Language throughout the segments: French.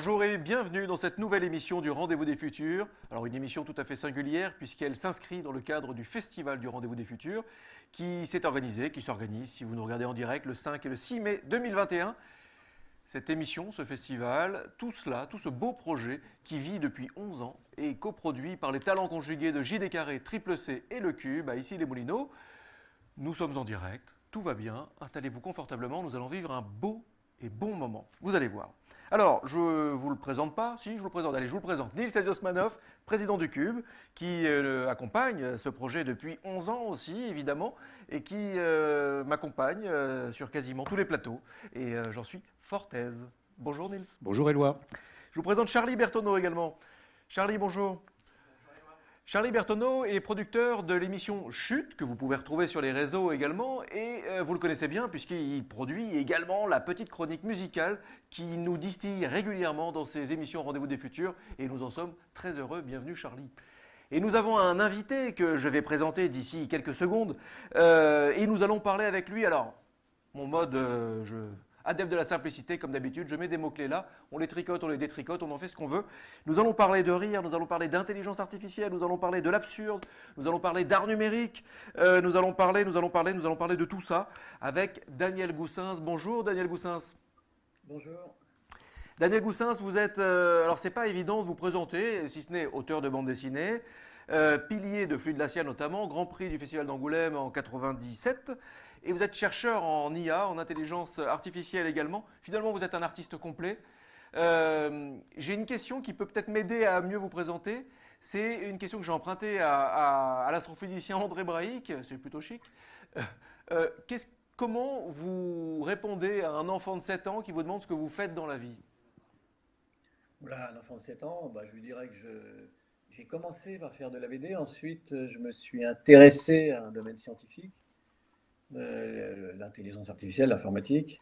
Bonjour et bienvenue dans cette nouvelle émission du Rendez-vous des Futurs. Alors une émission tout à fait singulière puisqu'elle s'inscrit dans le cadre du Festival du Rendez-vous des Futurs qui s'est organisé, qui s'organise si vous nous regardez en direct le 5 et le 6 mai 2021. Cette émission, ce festival, tout cela, tout ce beau projet qui vit depuis 11 ans et coproduit par les talents conjugués de JD Carré, Triple C et Le Cube, à ici les Moulineaux. Nous sommes en direct, tout va bien, installez-vous confortablement, nous allons vivre un beau et bon moment. Vous allez voir. Alors, je ne vous le présente pas, si je vous le présente, allez, je vous le présente. Nils Osmanov, président du Cube, qui euh, accompagne ce projet depuis 11 ans aussi, évidemment, et qui euh, m'accompagne euh, sur quasiment tous les plateaux. Et j'en suis fort aise. Bonjour Nils. Bonjour Éloi. Je vous présente Charlie Bertonneau également. Charlie, bonjour. Charlie Bertonneau est producteur de l'émission Chute, que vous pouvez retrouver sur les réseaux également, et euh, vous le connaissez bien puisqu'il produit également la petite chronique musicale qui nous distille régulièrement dans ses émissions Rendez-vous des Futurs, et nous en sommes très heureux. Bienvenue Charlie. Et nous avons un invité que je vais présenter d'ici quelques secondes, euh, et nous allons parler avec lui. Alors, mon mode, euh, je adepte de la simplicité, comme d'habitude. Je mets des mots-clés là, on les tricote, on les détricote, on en fait ce qu'on veut. Nous allons parler de rire, nous allons parler d'intelligence artificielle, nous allons parler de l'absurde, nous allons parler d'art numérique, euh, nous allons parler, nous allons parler, nous allons parler de tout ça avec Daniel Goussins. Bonjour Daniel Goussins. Bonjour. Daniel Goussins, vous êtes, euh, alors c'est pas évident de vous présenter, si ce n'est auteur de bande dessinée, euh, pilier de Flux de la notamment, Grand Prix du Festival d'Angoulême en 97, et vous êtes chercheur en IA, en intelligence artificielle également. Finalement, vous êtes un artiste complet. Euh, j'ai une question qui peut peut-être m'aider à mieux vous présenter. C'est une question que j'ai empruntée à, l'astrophysicien André Braic, c'est plutôt chic. Euh, comment vous répondez à un enfant de 7 ans qui vous demande ce que vous faites dans la vie? Un enfant de 7 ans, bah, je lui dirais que j'ai commencé par faire de la BD, ensuite je me suis intéressé à un domaine scientifique l'intelligence artificielle, l'informatique.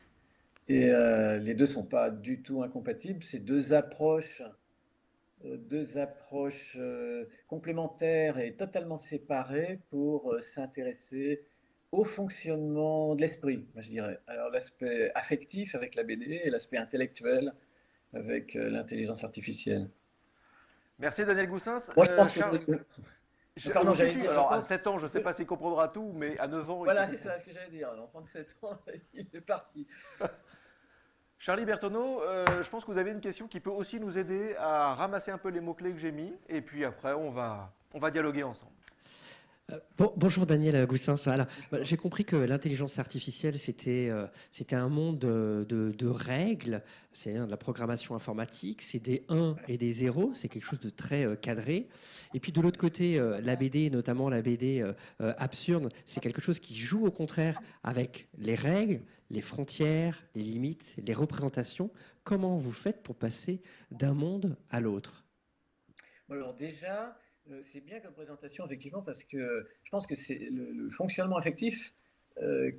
Et euh, les deux ne sont pas du tout incompatibles. C'est deux approches, euh, deux approches complémentaires et totalement séparées pour s'intéresser au fonctionnement de l'esprit, je dirais. Alors l'aspect affectif avec la BD et l'aspect intellectuel avec l'intelligence artificielle. Merci Daniel Goussins. Moi, je pense que Pardon, alors à 7 ans, je ne sais pas s'il comprendra tout, mais à 9 ans. Voilà, c'est ça ce que j'allais dire. L'enfant de 7 ans, il est parti. Charlie Bertonneau, euh, je pense que vous avez une question qui peut aussi nous aider à ramasser un peu les mots-clés que j'ai mis, et puis après, on va, on va dialoguer ensemble. Euh, bonjour Daniel Goussin. Bah, j'ai compris que l'intelligence artificielle, c'était euh, un monde de, règles, c'est de la programmation informatique, c'est des 1 et des 0, c'est quelque chose de très euh, cadré. Et puis de l'autre côté, la BD, notamment la BD absurde, c'est quelque chose qui joue au contraire avec les règles, les frontières, les limites, les représentations. Comment vous faites pour passer d'un monde à l'autre? Alors déjà, euh, c'est bien comme présentation, effectivement, parce que je pense que c'est le, fonctionnement affectif euh,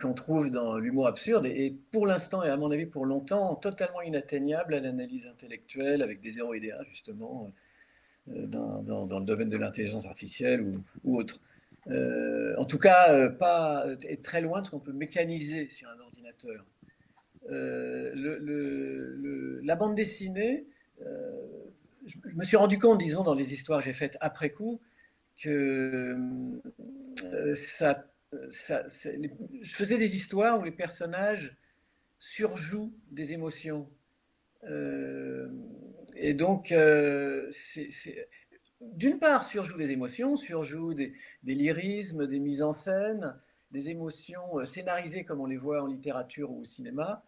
qu'on trouve dans l'humour absurde et, pour l'instant, et à mon avis pour longtemps, totalement inatteignable à l'analyse intellectuelle avec des zéros 1, justement, euh, dans, le domaine de l'intelligence artificielle ou, autre. en tout cas, pas est très loin de ce qu'on peut mécaniser sur un ordinateur. la bande dessinée, je, me suis rendu compte, disons, dans les histoires que j'ai faites après coup, que euh, je faisais des histoires où les personnages surjouent des émotions. Euh, et donc, euh, d'une part, surjouent des émotions, surjouent des, lyrismes, des mises en scène, des émotions scénarisées comme on les voit en littérature ou au cinéma,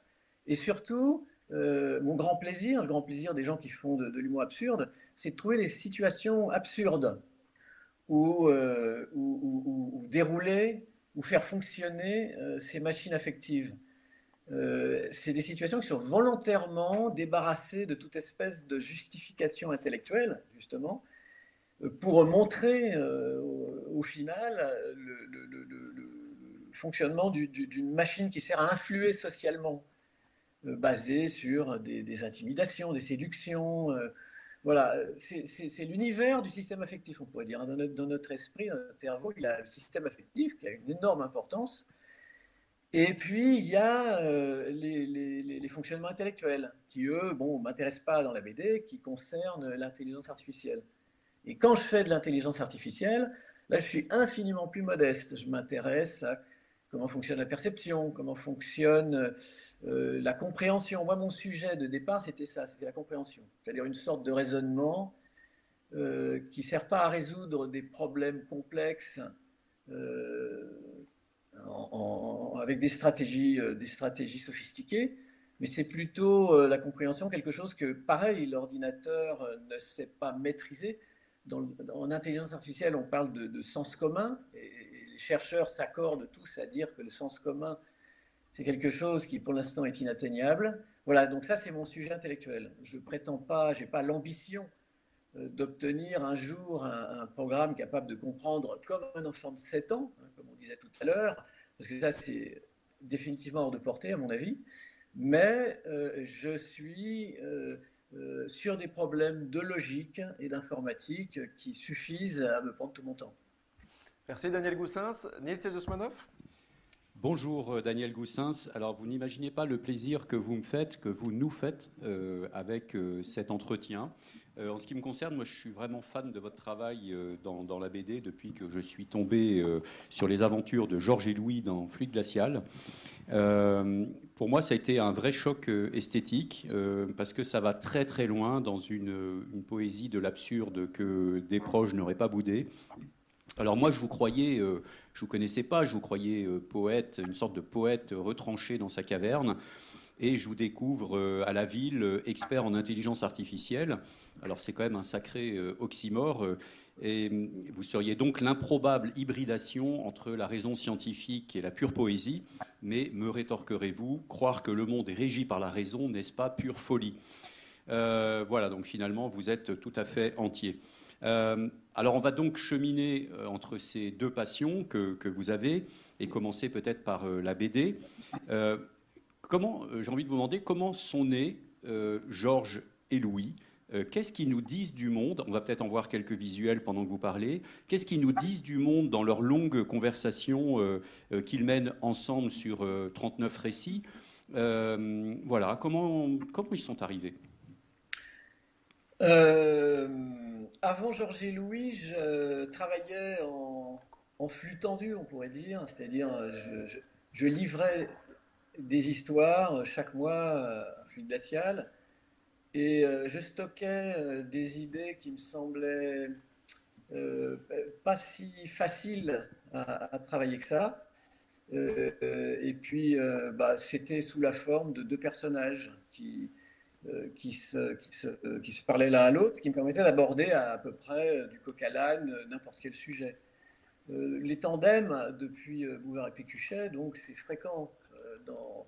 et surtout, euh, mon grand plaisir, le grand plaisir des gens qui font de, l'humour absurde, c'est de trouver des situations absurdes ou, euh, dérouler ou faire fonctionner euh, ces machines affectives. c'est des situations qui sont volontairement débarrassées de toute espèce de justification intellectuelle, justement, pour montrer au, final le, fonctionnement d'une machine qui sert à influer socialement. Euh, basé sur des, intimidations, des séductions. Euh, voilà, c'est l'univers du système affectif, on pourrait dire. Dans notre, esprit, dans notre cerveau, il a le système affectif qui a une énorme importance Et puis, il y a les, les, fonctionnements intellectuels, qui, eux, bon, m'intéressent pas dans la BD, qui concernent l'intelligence artificielle. Et quand je fais de l'intelligence artificielle, là, je suis infiniment plus modeste. Je m'intéresse à comment fonctionne la perception, comment fonctionne euh, la compréhension. Moi, mon sujet de départ, c'était ça, c'était la compréhension. C'est-à-dire une sorte de raisonnement euh, qui ne sert pas à résoudre des problèmes complexes euh, avec des stratégies, des stratégies sophistiquées, mais c'est plutôt la compréhension, quelque chose que, pareil, l'ordinateur ne sait pas maîtriser. En intelligence artificielle, on parle de, sens commun, et les chercheurs s'accordent tous à dire que le sens commun c'est quelque chose qui pour l'instant est inatteignable. Voilà, donc ça c'est mon sujet intellectuel. Je prétends pas, j'ai pas l'ambition euh, d'obtenir un jour un, programme capable de comprendre comme un enfant de 7 ans, hein, comme on disait tout à l'heure, parce que ça c'est définitivement hors de portée à mon avis. Mais euh, je suis euh, sur des problèmes de logique et d'informatique qui suffisent à me prendre tout mon temps. Merci Daniel Goussens. Niels Osmanov Bonjour euh, Daniel Goussens. Alors vous n'imaginez pas le plaisir que vous me faites, que vous nous faites euh, avec euh, cet entretien. en ce qui me concerne, moi je suis vraiment fan de votre travail dans, la BD depuis que je suis tombé sur les aventures de Georges et Louis dans Fluide glacial. pour moi, ça a été un vrai choc esthétique parce que ça va très très loin dans une, une poésie de l'absurde que des proches n'auraient pas boudé. Alors moi, je vous croyais, euh, je vous connaissais pas, je vous croyais euh, poète, une sorte de poète retranché dans sa caverne, et je vous découvre euh, à la ville expert en intelligence artificielle. Alors c'est quand même un sacré oxymore. Et vous seriez donc l'improbable hybridation entre la raison scientifique et la pure poésie. Mais me rétorquerez-vous, croire que le monde est régi par la raison, n'est-ce pas pure folie? Voilà, donc finalement, vous êtes tout à fait entier. Euh, alors on va donc cheminer euh, entre ces deux passions que, vous avez et commencer peut-être par euh, la BD. comment, j'ai envie de vous demander comment sont nés Georges et Louis Qu'est-ce qu'ils nous disent du monde? On va peut-être en voir quelques visuels pendant que vous parlez. Qu'est-ce qu'ils nous disent du monde dans leurs longues conversations qu'ils mènent ensemble sur 39 récits? Voilà, comment, comment ils sont arrivés? Avant Georges et Louis, je travaillais en, flux tendu, on pourrait dire, c'est-à-dire je, livrais des histoires chaque mois en flux glacial et euh, je stockais euh, des idées qui me semblaient euh, pas si faciles à, travailler que ça. et puis, bah, c'était sous la forme de deux personnages qui, euh, qui, se, qui, se, euh, qui se parlaient l'un à l'autre, ce qui me permettait d'aborder à, peu près euh, du coq à l'âne n'importe quel sujet. les tandems, depuis Bouvard et Pécuchet, donc c'est fréquent dans,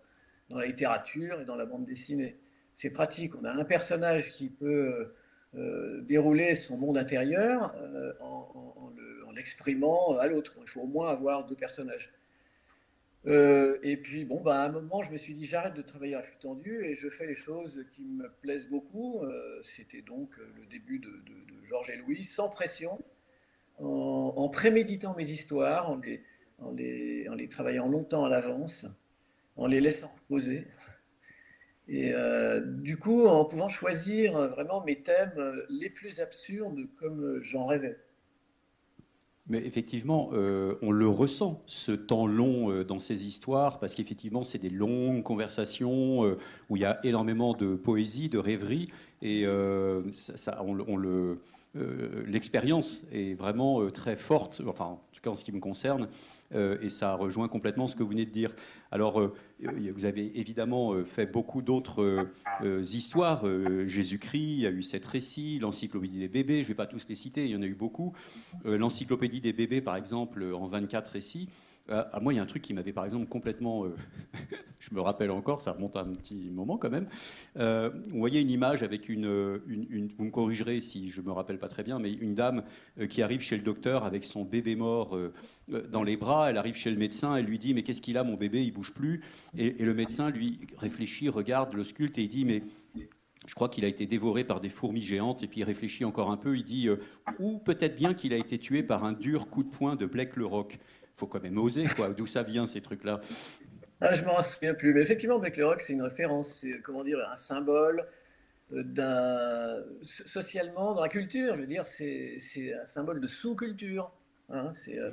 dans, la littérature et dans la bande dessinée. C'est pratique. On a un personnage qui peut dérouler son monde intérieur en l'exprimant à l'autre. Il faut au moins avoir deux personnages. Euh, et puis, bon, bah, à un moment, je me suis dit, j'arrête de travailler à flux tendu et je fais les choses qui me plaisent beaucoup. Euh, c'était donc euh, le début de, Georges et Louis, sans pression, en, préméditant mes histoires, en les, travaillant longtemps à l'avance, en les laissant reposer. Et du coup, en pouvant choisir vraiment mes thèmes les plus absurdes comme j'en rêvais. Mais effectivement, euh, on le ressent, ce temps long euh, dans ces histoires, parce qu'effectivement, c'est des longues conversations euh, où il y a énormément de poésie, de rêverie, et ça, on, le, l'expérience est vraiment très forte, enfin, en ce qui me concerne, et ça rejoint complètement ce que vous venez de dire. Alors, vous avez évidemment fait beaucoup d'autres histoires. Jésus-Christ, il y a eu sept récits, l'encyclopédie des bébés, je ne vais pas tous les citer, il y en a eu beaucoup. l'encyclopédie des bébés, par exemple, en 24 récits. Euh, moi, il y a un truc qui m'avait par exemple complètement. Euh, je me rappelle encore, ça remonte à un petit moment quand même. Euh, vous voyez une image avec une, une, Vous me corrigerez si je me rappelle pas très bien, mais une dame qui arrive chez le docteur avec son bébé mort dans les bras. Elle arrive chez le médecin, elle lui dit Mais qu'est-ce qu'il a, mon bébé Il bouge plus. Et, le médecin, lui, réfléchit, regarde, le sculpte et il dit Mais je crois qu'il a été dévoré par des fourmis géantes, et puis il réfléchit encore un peu, il dit, ou peut-être bien qu'il a été tué par un dur coup de poing de Blake le Rock faut quand même oser, quoi. D'où ça vient ces trucs-là ah, Je m'en souviens plus. Mais effectivement, Black Rock, c'est une référence, c'est comment dire, un symbole euh, d'un socialement dans la culture. Je veux dire, c'est un symbole de sous-culture. Hein, c'est euh,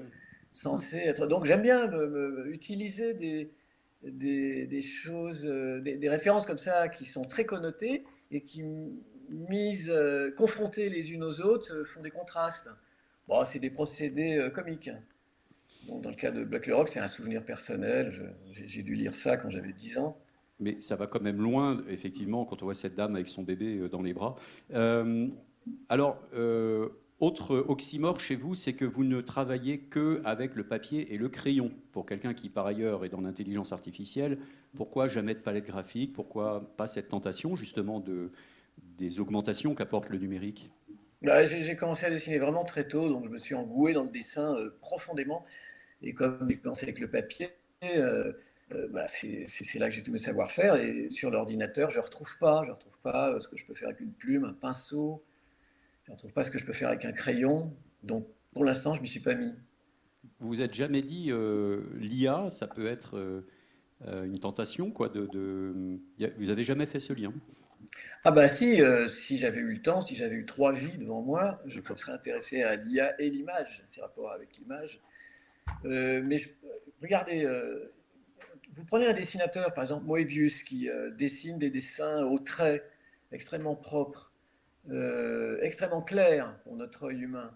censé être. Donc j'aime bien utiliser des, des, choses, euh, des, références comme ça qui sont très connotées et qui, mises, confrontées les unes aux autres, font des contrastes. Bon, c'est des procédés comiques dans le cas de Black Rock, c'est un souvenir personnel. J'ai dû lire ça quand j'avais 10 ans. Mais ça va quand même loin, effectivement, quand on voit cette dame avec son bébé euh, dans les bras. Euh, alors, euh, autre oxymore chez vous, c'est que vous ne travaillez que avec le papier et le crayon. Pour quelqu'un qui, par ailleurs, est dans l'intelligence artificielle, pourquoi jamais de palette graphique? Pourquoi pas cette tentation, justement, de, des augmentations qu'apporte le numérique? Bah, J'ai commencé à dessiner vraiment très tôt, donc je me suis engoué dans le dessin profondément. Et comme j'ai commencé avec le papier, euh, euh, bah, c'est là que j'ai tout mes savoir-faire. Et sur l'ordinateur, je ne retrouve pas. Je retrouve pas euh, ce que je peux faire avec une plume, un pinceau. Je ne retrouve pas ce que je peux faire avec un crayon. Donc, pour l'instant, je ne m'y suis pas mis. Vous vous êtes jamais dit, l'IA, ça peut être une tentation quoi, de, Vous n'avez jamais fait ce lien? Ah bah si, si j'avais eu le temps, si j'avais eu trois vies devant moi, je serais intéressé à l'IA et l'image, ces rapports avec l'image. Euh, mais regardez, euh, vous prenez un dessinateur, par exemple Moebius, qui euh, dessine des dessins au trait extrêmement propres, extrêmement clairs pour notre œil humain.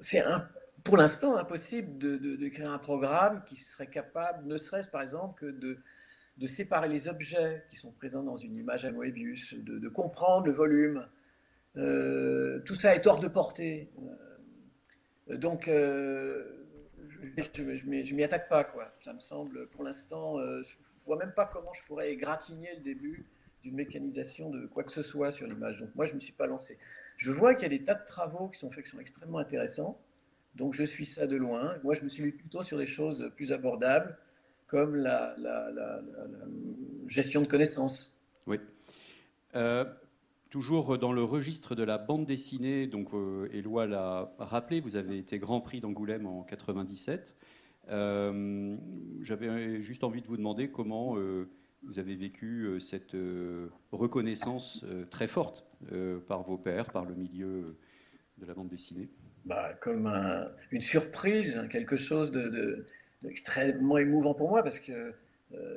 c'est pour l'instant impossible de, créer un programme qui serait capable, ne serait-ce par exemple que de, de, séparer les objets qui sont présents dans une image à Moebius, de, comprendre le volume. tout ça est hors de portée. Donc, euh, je ne m'y attaque pas. Quoi. Ça me semble, pour l'instant, euh, je ne vois même pas comment je pourrais égratigner le début d'une mécanisation de quoi que ce soit sur l'image. Donc, moi, je ne me suis pas lancé. Je vois qu'il y a des tas de travaux qui sont faits qui sont extrêmement intéressants. Donc, je suis ça de loin. Moi, je me suis mis plutôt sur des choses plus abordables, comme la, gestion de connaissances. Oui. Euh, Toujours dans le registre de la bande dessinée, donc euh, Éloi l'a rappelé, vous avez été Grand Prix d'Angoulême en 97. Euh, j'avais juste envie de vous demander comment euh, vous avez vécu cette reconnaissance très forte par vos pairs, par le milieu de la bande dessinée. Bah, comme une surprise, quelque chose d'extrêmement de, émouvant pour moi, parce que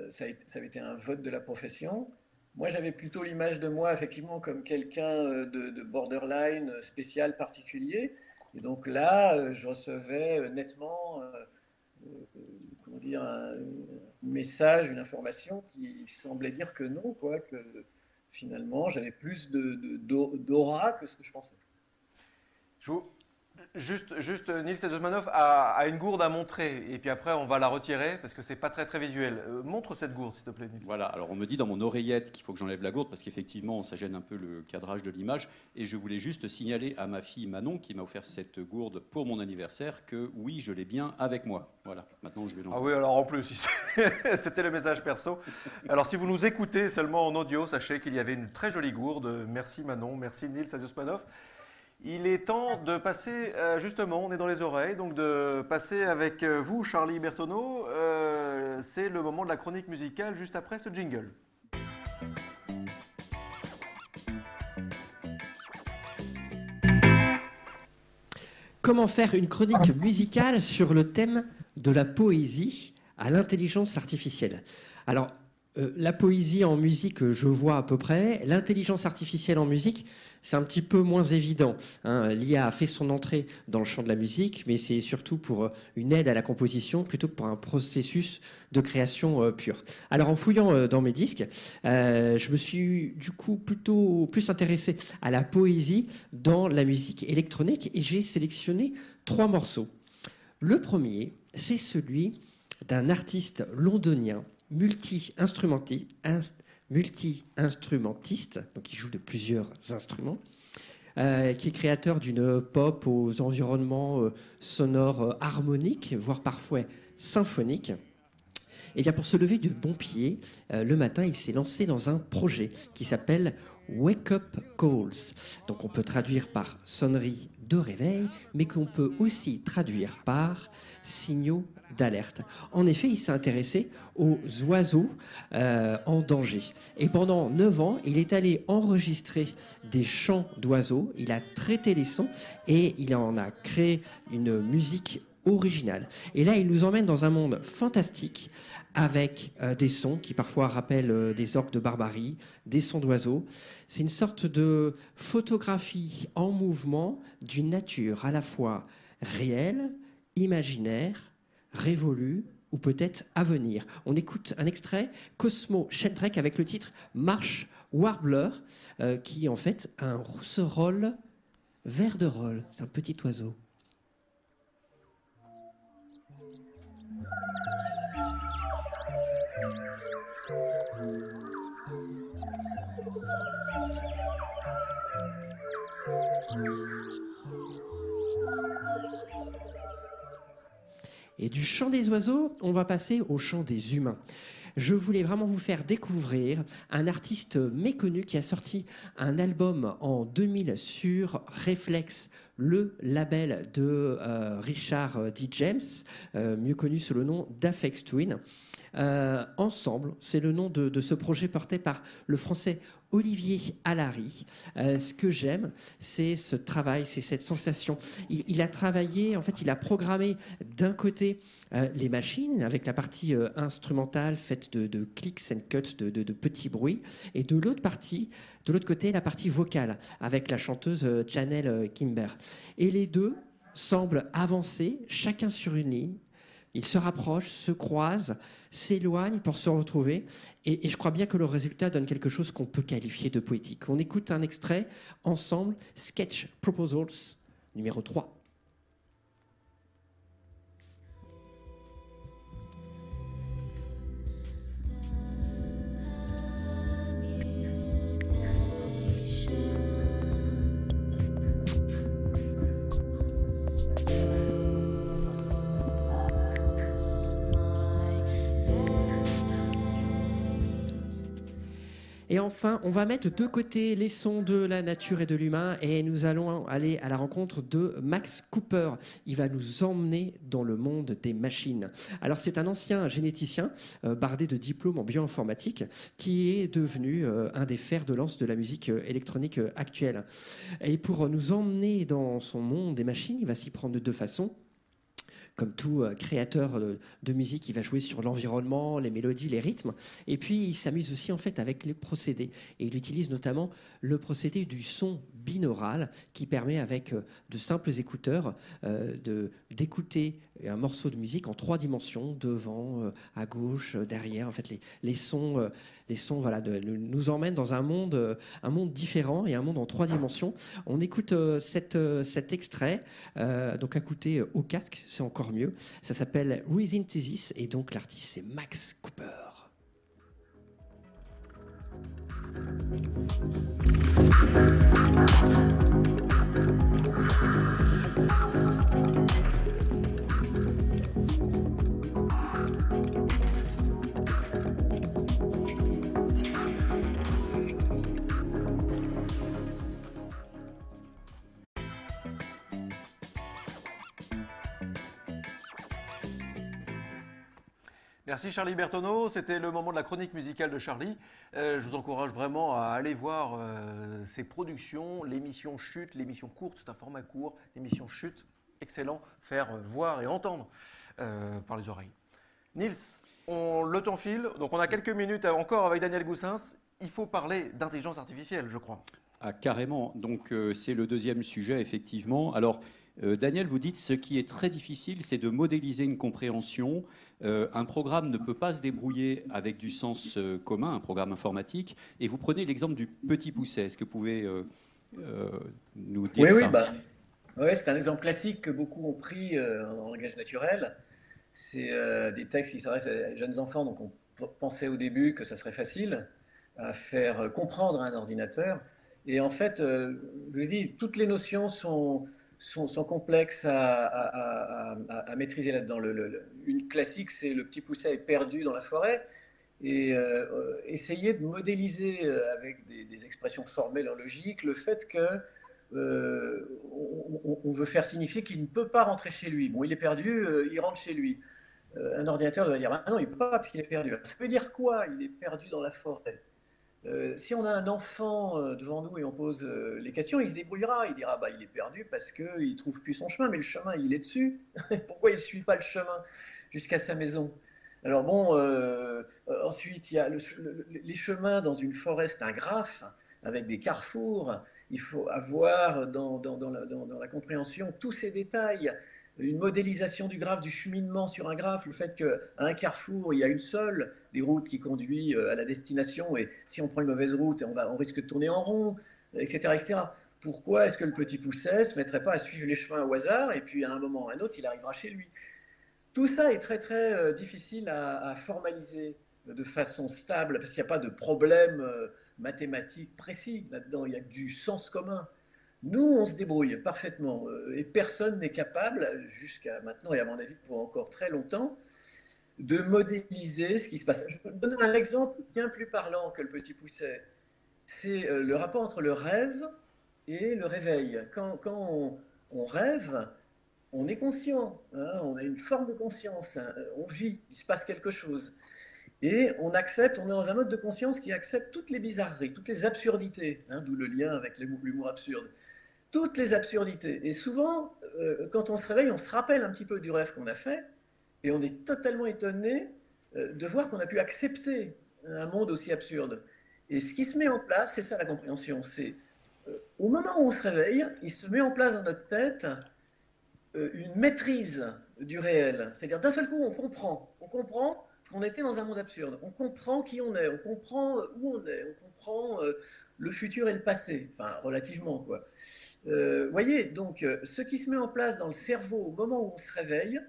ça avait été un vote de la profession. Moi, j'avais plutôt l'image de moi, effectivement, comme quelqu'un euh, de, borderline euh, spécial, particulier. Et donc là, euh, je recevais nettement comment dire, un, message, une information qui semblait dire que non, quoi, que finalement, j'avais plus d'aura de, que ce que je pensais. Juste, juste Nils Osmanov a, une gourde à montrer, et puis après on va la retirer parce que c'est pas très très visuel. Euh, montre cette gourde, s'il te plaît, Nils. Voilà. Alors on me dit dans mon oreillette qu'il faut que j'enlève la gourde parce qu'effectivement ça gêne un peu le cadrage de l'image. Et je voulais juste signaler à ma fille Manon qui m'a offert cette gourde pour mon anniversaire que oui, je l'ai bien avec moi. Voilà. Maintenant je vais Ah oui, alors en plus, c'était le message perso. Alors si vous nous écoutez seulement en audio, sachez qu'il y avait une très jolie gourde. Merci Manon, merci Nils Osmanov. Il est temps de passer, euh, justement, on est dans les oreilles, donc de passer avec euh, vous, Charlie Bertoneau. Euh, c'est le moment de la chronique musicale juste après ce jingle. Comment faire une chronique musicale sur le thème de la poésie à l'intelligence artificielle? Alors, la poésie en musique, je vois à peu près. L'intelligence artificielle en musique, c'est un petit peu moins évident. Hein. L'IA a fait son entrée dans le champ de la musique, mais c'est surtout pour euh, une aide à la composition plutôt que pour un processus de création euh, pure. Alors en fouillant euh, dans mes disques, je me suis du coup plutôt plus intéressé à la poésie dans la musique électronique et j'ai sélectionné trois morceaux. Le premier, c'est celui d'un artiste londonien multi-instrumentiste multi-instrumentiste, donc il joue de plusieurs instruments, euh, qui est créateur d'une pop aux environnements euh, sonores euh, harmoniques, voire parfois symphoniques. Eh bien, pour se lever du bon pied, le matin, il s'est lancé dans un projet qui s'appelle Wake Up Calls. Donc, on peut traduire par sonnerie de réveil, mais qu'on peut aussi traduire par signaux d'alerte. En effet, il s'est intéressé aux oiseaux euh, en danger. Et pendant 9 ans, il est allé enregistrer des chants d'oiseaux, il a traité les sons et il en a créé une musique originale. Et là, il nous emmène dans un monde fantastique avec euh, des sons qui parfois rappellent euh, des orques de barbarie, des sons d'oiseaux. C'est une sorte de photographie en mouvement d'une nature à la fois réelle, imaginaire, révolue ou peut-être à venir. On écoute un extrait Cosmo Sheldrake avec le titre Marche Warbler, euh, qui est en fait un rousserolle vert. C'est un petit oiseau. Et du chant des oiseaux, on va passer au chant des humains. Je voulais vraiment vous faire découvrir un artiste méconnu qui a sorti un album en 2000 sur Reflex, le label de euh, Richard D. James, euh, mieux connu sous le nom d'Afex Twin. Euh, ensemble, c'est le nom de, ce projet porté par le français Olivier Allary. Euh, ce que j'aime, c'est ce travail, c'est cette sensation. Il, a travaillé, en fait, il a programmé d'un côté euh, les machines avec la partie instrumentale faite de, clics and cuts, de, de, petits bruits, et de l'autre partie, de l'autre côté, la partie vocale avec la chanteuse Janelle Kimber. Et les deux semblent avancer, chacun sur une ligne, ils se rapprochent, se croisent, s'éloignent pour se retrouver. Et, je crois bien que le résultat donne quelque chose qu'on peut qualifier de poétique. On écoute un extrait ensemble, Sketch Proposals numéro 3. Et enfin, on va mettre de côté les sons de la nature et de l'humain et nous allons aller à la rencontre de Max Cooper. Il va nous emmener dans le monde des machines. Alors c'est un ancien généticien euh, bardé de diplômes en bioinformatique qui est devenu euh, un des fers de lance de la musique euh, électronique actuelle. Et pour nous emmener dans son monde des machines, il va s'y prendre de deux façons comme tout euh, créateur de, musique, il va jouer sur l'environnement, les mélodies, les rythmes. Et puis, il s'amuse aussi en fait avec les procédés. Et il utilise notamment le procédé du son binaural qui permet avec euh, de simples écouteurs euh, de d'écouter un morceau de musique en trois dimensions devant à gauche derrière en fait les, les sons les sons voilà de, nous emmènent dans un monde un monde différent et un monde en trois dimensions on écoute cet extrait donc à écouter au casque c'est encore mieux. Ça s'appelle Resynthesis et donc l'artiste c'est Max Cooper. Merci Charlie Bertoneau, c'était le moment de la chronique musicale de Charlie. Euh, je vous encourage vraiment à aller voir euh, ses productions, l'émission Chute, l'émission courte, c'est un format court, l'émission Chute, excellent, faire voir et entendre euh, par les oreilles. Nils, on, le temps file, donc on a quelques minutes encore avec Daniel Goussins. Il faut parler d'intelligence artificielle, je crois. Ah, carrément, donc c'est le deuxième sujet, effectivement. Alors, Daniel, vous dites ce qui est très difficile, c'est de modéliser une compréhension euh, un programme ne peut pas se débrouiller avec du sens euh, commun, un programme informatique. Et vous prenez l'exemple du petit pousset. Est-ce que vous pouvez euh, nous dire oui, ça? Oui, bah, c'est un exemple classique que beaucoup ont pris en langage naturel. C'est des textes qui s'adressent à des jeunes enfants, donc on pensait au début que ça serait facile à faire comprendre à un ordinateur. Et en fait, je vous dis, toutes les notions sont, sont, complexes à, maîtriser là-dedans. une classique, c'est le petit pousset est perdu dans la forêt. Et euh, essayer de modéliser avec des, expressions formelles en logique le fait que on, veut faire signifier qu'il ne peut pas rentrer chez lui. Bon, il est perdu, il rentre chez lui. un ordinateur va dire ah non, il ne peut pas parce qu'il est perdu. Ça veut dire quoi Il est perdu dans la forêt? Euh, si on a un enfant euh, devant nous et on pose euh, les questions, il se débrouillera. Il dira bah, il est perdu parce qu'il ne trouve plus son chemin, mais le chemin, il est dessus. Pourquoi il ne suit pas le chemin jusqu'à sa maison? Alors, bon, ensuite, il y a les chemins dans une forêt, c'est un graphe avec des carrefours. Il faut avoir dans, dans, dans la, compréhension tous ces détails une modélisation du graphe, du cheminement sur un graphe, le fait qu'à un carrefour, il y a une seule des routes qui conduit euh, à la destination, et si on prend une mauvaise route, on, va, on risque de tourner en rond, etc. etc. Pourquoi est-ce que le petit pousset ne se mettrait pas à suivre les chemins au hasard, et puis à un moment ou à un autre, il arrivera chez lui? Tout ça est très très euh, difficile à, formaliser de façon stable, parce qu'il n'y a pas de problème euh, mathématique précis là-dedans, il y a du sens commun. Nous, on se débrouille parfaitement euh, et personne n'est capable, jusqu'à maintenant et à mon avis pour encore très longtemps, de modéliser ce qui se passe. Je vais donner un exemple bien plus parlant que le petit pousset. C'est euh, le rapport entre le rêve et le réveil. Quand, on, rêve, on est conscient, hein, on a une forme de conscience, hein, on vit, il se passe quelque chose. Et on accepte, on est dans un mode de conscience qui accepte toutes les bizarreries, toutes les absurdités, hein, d'où le lien avec l'humour absurde toutes les absurdités. Et souvent, euh, quand on se réveille, on se rappelle un petit peu du rêve qu'on a fait, et on est totalement étonné euh, de voir qu'on a pu accepter un monde aussi absurde. Et ce qui se met en place, c'est ça la compréhension, c'est euh, au moment où on se réveille, il se met en place dans notre tête une maîtrise du réel. C'est-à-dire d'un seul coup, on comprend, on comprend qu'on était dans un monde absurde, on comprend qui on est, on comprend où on est, on comprend le futur et le passé, enfin relativement quoi. Euh, voyez, donc euh, ce qui se met en place dans le cerveau au moment où on se réveille,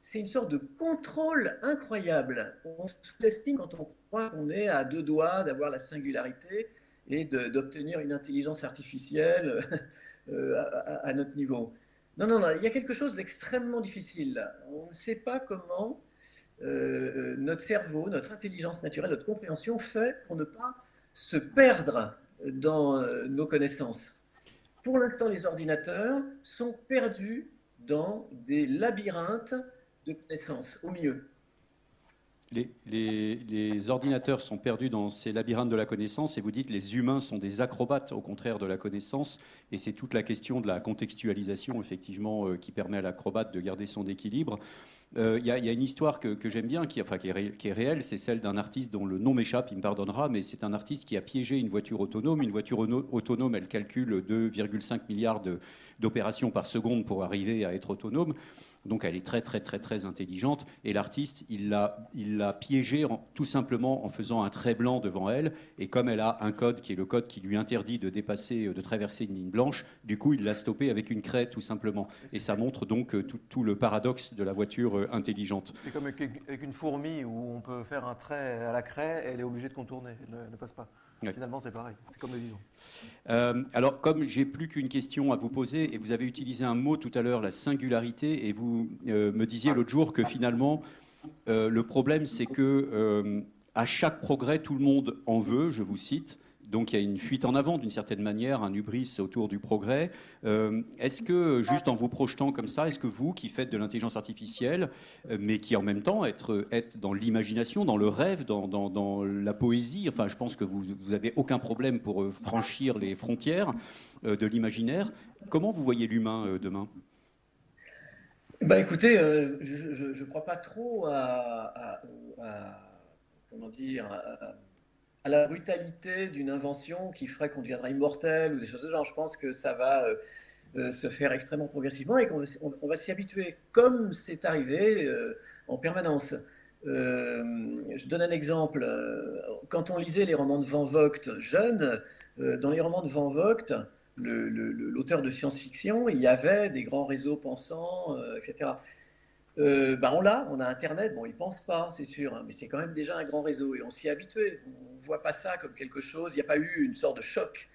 c'est une sorte de contrôle incroyable. On sous-estime quand on croit qu'on est à deux doigts d'avoir la singularité et d'obtenir une intelligence artificielle euh, à, notre niveau. Non, non, non, il y a quelque chose d'extrêmement difficile. On ne sait pas comment notre cerveau, notre intelligence naturelle, notre compréhension fait pour ne pas se perdre dans nos connaissances pour l'instant, les ordinateurs sont perdus dans des labyrinthes de connaissances, au mieux. Les, ordinateurs sont perdus dans ces labyrinthes de la connaissance et vous dites les humains sont des acrobates au contraire de la connaissance et c'est toute la question de la contextualisation effectivement euh, qui permet à l'acrobate de garder son équilibre. Euh, il y, a une histoire que, j'aime bien, qui, est, réelle, c'est celle d'un artiste dont le nom m'échappe, il me pardonnera, mais c'est un artiste qui a piégé une voiture autonome. Une voiture autonome, elle calcule 2,5 milliards d'opérations par seconde pour arriver à être autonome. Donc elle est très très très très intelligente. Et l'artiste, il l'a, piégée tout simplement en faisant un trait blanc devant elle. Et comme elle a un code qui est le code qui lui interdit de dépasser, de traverser une ligne blanche, du coup il l'a stoppée avec une craie tout simplement. Et ça montre donc euh, tout, le paradoxe de la voiture euh, intelligente. C'est comme avec une fourmi où on peut faire un trait à la craie, et elle est obligée de contourner, elle ne passe pas. Finalement, c'est pareil, c'est comme le vivant. Euh, alors, comme j'ai plus qu'une question à vous poser, et vous avez utilisé un mot tout à l'heure, la singularité, et vous euh, me disiez l'autre jour que finalement, euh, le problème, c'est que à chaque progrès, tout le monde en veut, je vous cite, donc il y a une fuite en avant d'une certaine manière, un hubris autour du progrès. Euh, est-ce que, juste en vous projetant comme ça, est-ce que vous, qui faites de l'intelligence artificielle, euh, mais qui en même temps êtes, dans l'imagination, dans le rêve, dans, la poésie, enfin je pense que vous n'avez aucun problème pour euh, franchir les frontières de l'imaginaire, comment vous voyez l'humain demain? Bah écoutez, je ne crois pas trop à, comment dire, la brutalité d'une invention qui ferait qu'on deviendra immortel ou des choses de genre. Je pense que ça va euh, euh, se faire extrêmement progressivement et qu'on va, s'y habituer, comme c'est arrivé euh, en permanence. je donne un exemple. Quand on lisait les romans de Van Vogt jeune, dans les romans de Van Vogt, l'auteur de science-fiction, il y avait des grands réseaux pensants, etc. Euh, bah on l'a, on a Internet, bon, ils ne pensent pas, c'est sûr, hein, mais c'est quand même déjà un grand réseau et on s'y est habitué. On ne voit pas ça comme quelque chose, il n'y a pas eu une sorte de choc.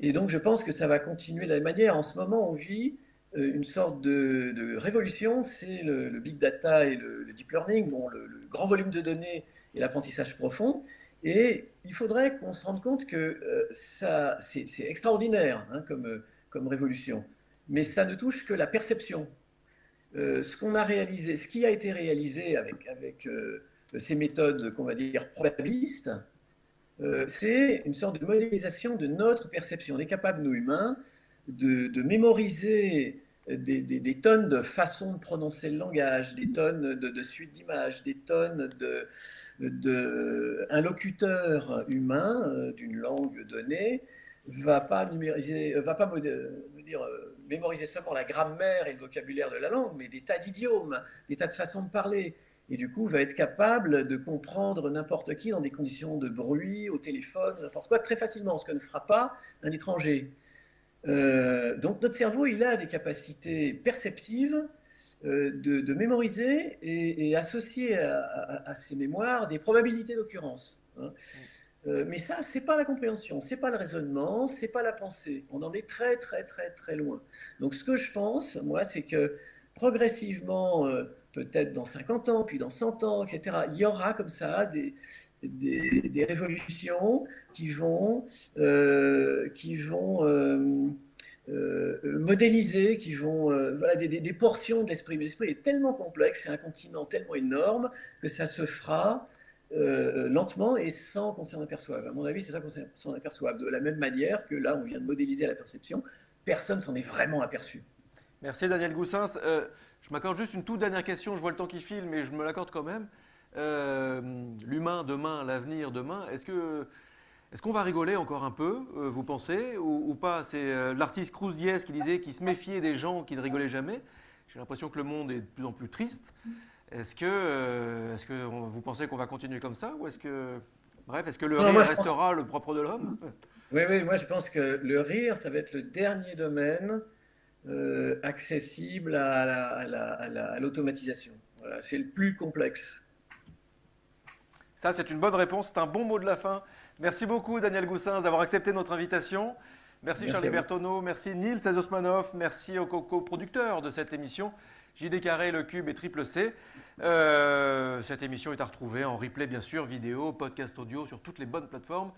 Et donc, je pense que ça va continuer de la même manière. En ce moment, on vit une sorte de, révolution, c'est le, big data et le, deep learning, bon, le, grand volume de données et l'apprentissage profond. Et il faudrait qu'on se rende compte que ça, c'est extraordinaire hein, comme révolution, mais ça ne touche que la perception. Ce qu'on a réalisé, ce qui a été réalisé avec, avec ces méthodes qu'on va dire probabilistes, euh, c'est une sorte de modélisation de notre perception. On est capable, nous humains, de, mémoriser des, tonnes de façons de prononcer le langage, des tonnes de, suites d'images, des tonnes de, de locuteur humain euh, d'une langue donnée va pas numériser, va pas dire, mémoriser seulement la grammaire et le vocabulaire de la langue, mais des tas d'idiomes, des tas de façons de parler et du coup va être capable de comprendre n'importe qui dans des conditions de bruit, au téléphone, n'importe quoi, très facilement, ce que ne fera pas un étranger. Euh, donc notre cerveau, il a des capacités perceptives euh, de, mémoriser et, associer à, ces mémoires des probabilités d'occurrence. Hein. Euh, mais ça, c'est pas la compréhension, c'est pas le raisonnement, c'est pas la pensée. On en est très très très très loin. Donc ce que je pense, moi, c'est que progressivement peut-être dans 50 ans, puis dans 100 ans, etc. Il y aura comme ça des, des, révolutions qui vont, euh, qui vont euh, euh, modéliser, qui vont, voilà, des, des, portions de l'esprit. Mais l'esprit est tellement complexe, c'est un continent tellement énorme que ça se fera lentement et sans qu'on s'en aperçoive. À mon avis, c'est ça qu'on s'en aperçoive. De la même manière que là, on vient de modéliser la perception, personne s'en est vraiment aperçu. Merci Daniel Goussens. Je m'accorde juste une toute dernière question, je vois le temps qui file, mais je me l'accorde quand même. Euh, l'humain demain, l'avenir demain, est-ce que est-ce qu'on va rigoler encore un peu, euh, vous pensez, ou, pas? C'est euh, l'artiste Cruz Diez qui disait qu'il se méfiait des gens qui ne rigolaient jamais. J'ai l'impression que le monde est de plus en plus triste. Est-ce que, est-ce que vous pensez qu'on va continuer comme ça, ou est-ce que, bref, est-ce que le rire restera le propre de l'homme? Oui, oui, moi je pense que le rire, ça va être le dernier domaine euh, accessible à, l'automatisation. Voilà, c'est le plus complexe. Ça, c'est une bonne réponse. C'est un bon mot de la fin. Merci beaucoup, Daniel Goussins, d'avoir accepté notre invitation. Merci, Charlie Bertoneau, merci Nils Azosmanov, merci aux co-producteurs de cette émission, JD Carré, Le Cube et Triple C. Euh, cette émission est à retrouver en replay, bien sûr, vidéo, podcast audio sur toutes les bonnes plateformes.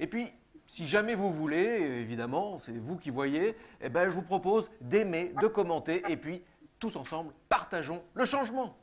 Et puis, si jamais vous voulez, évidemment, c'est vous qui voyez, eh ben, je vous propose d'aimer, de commenter et puis tous ensemble, partageons le changement.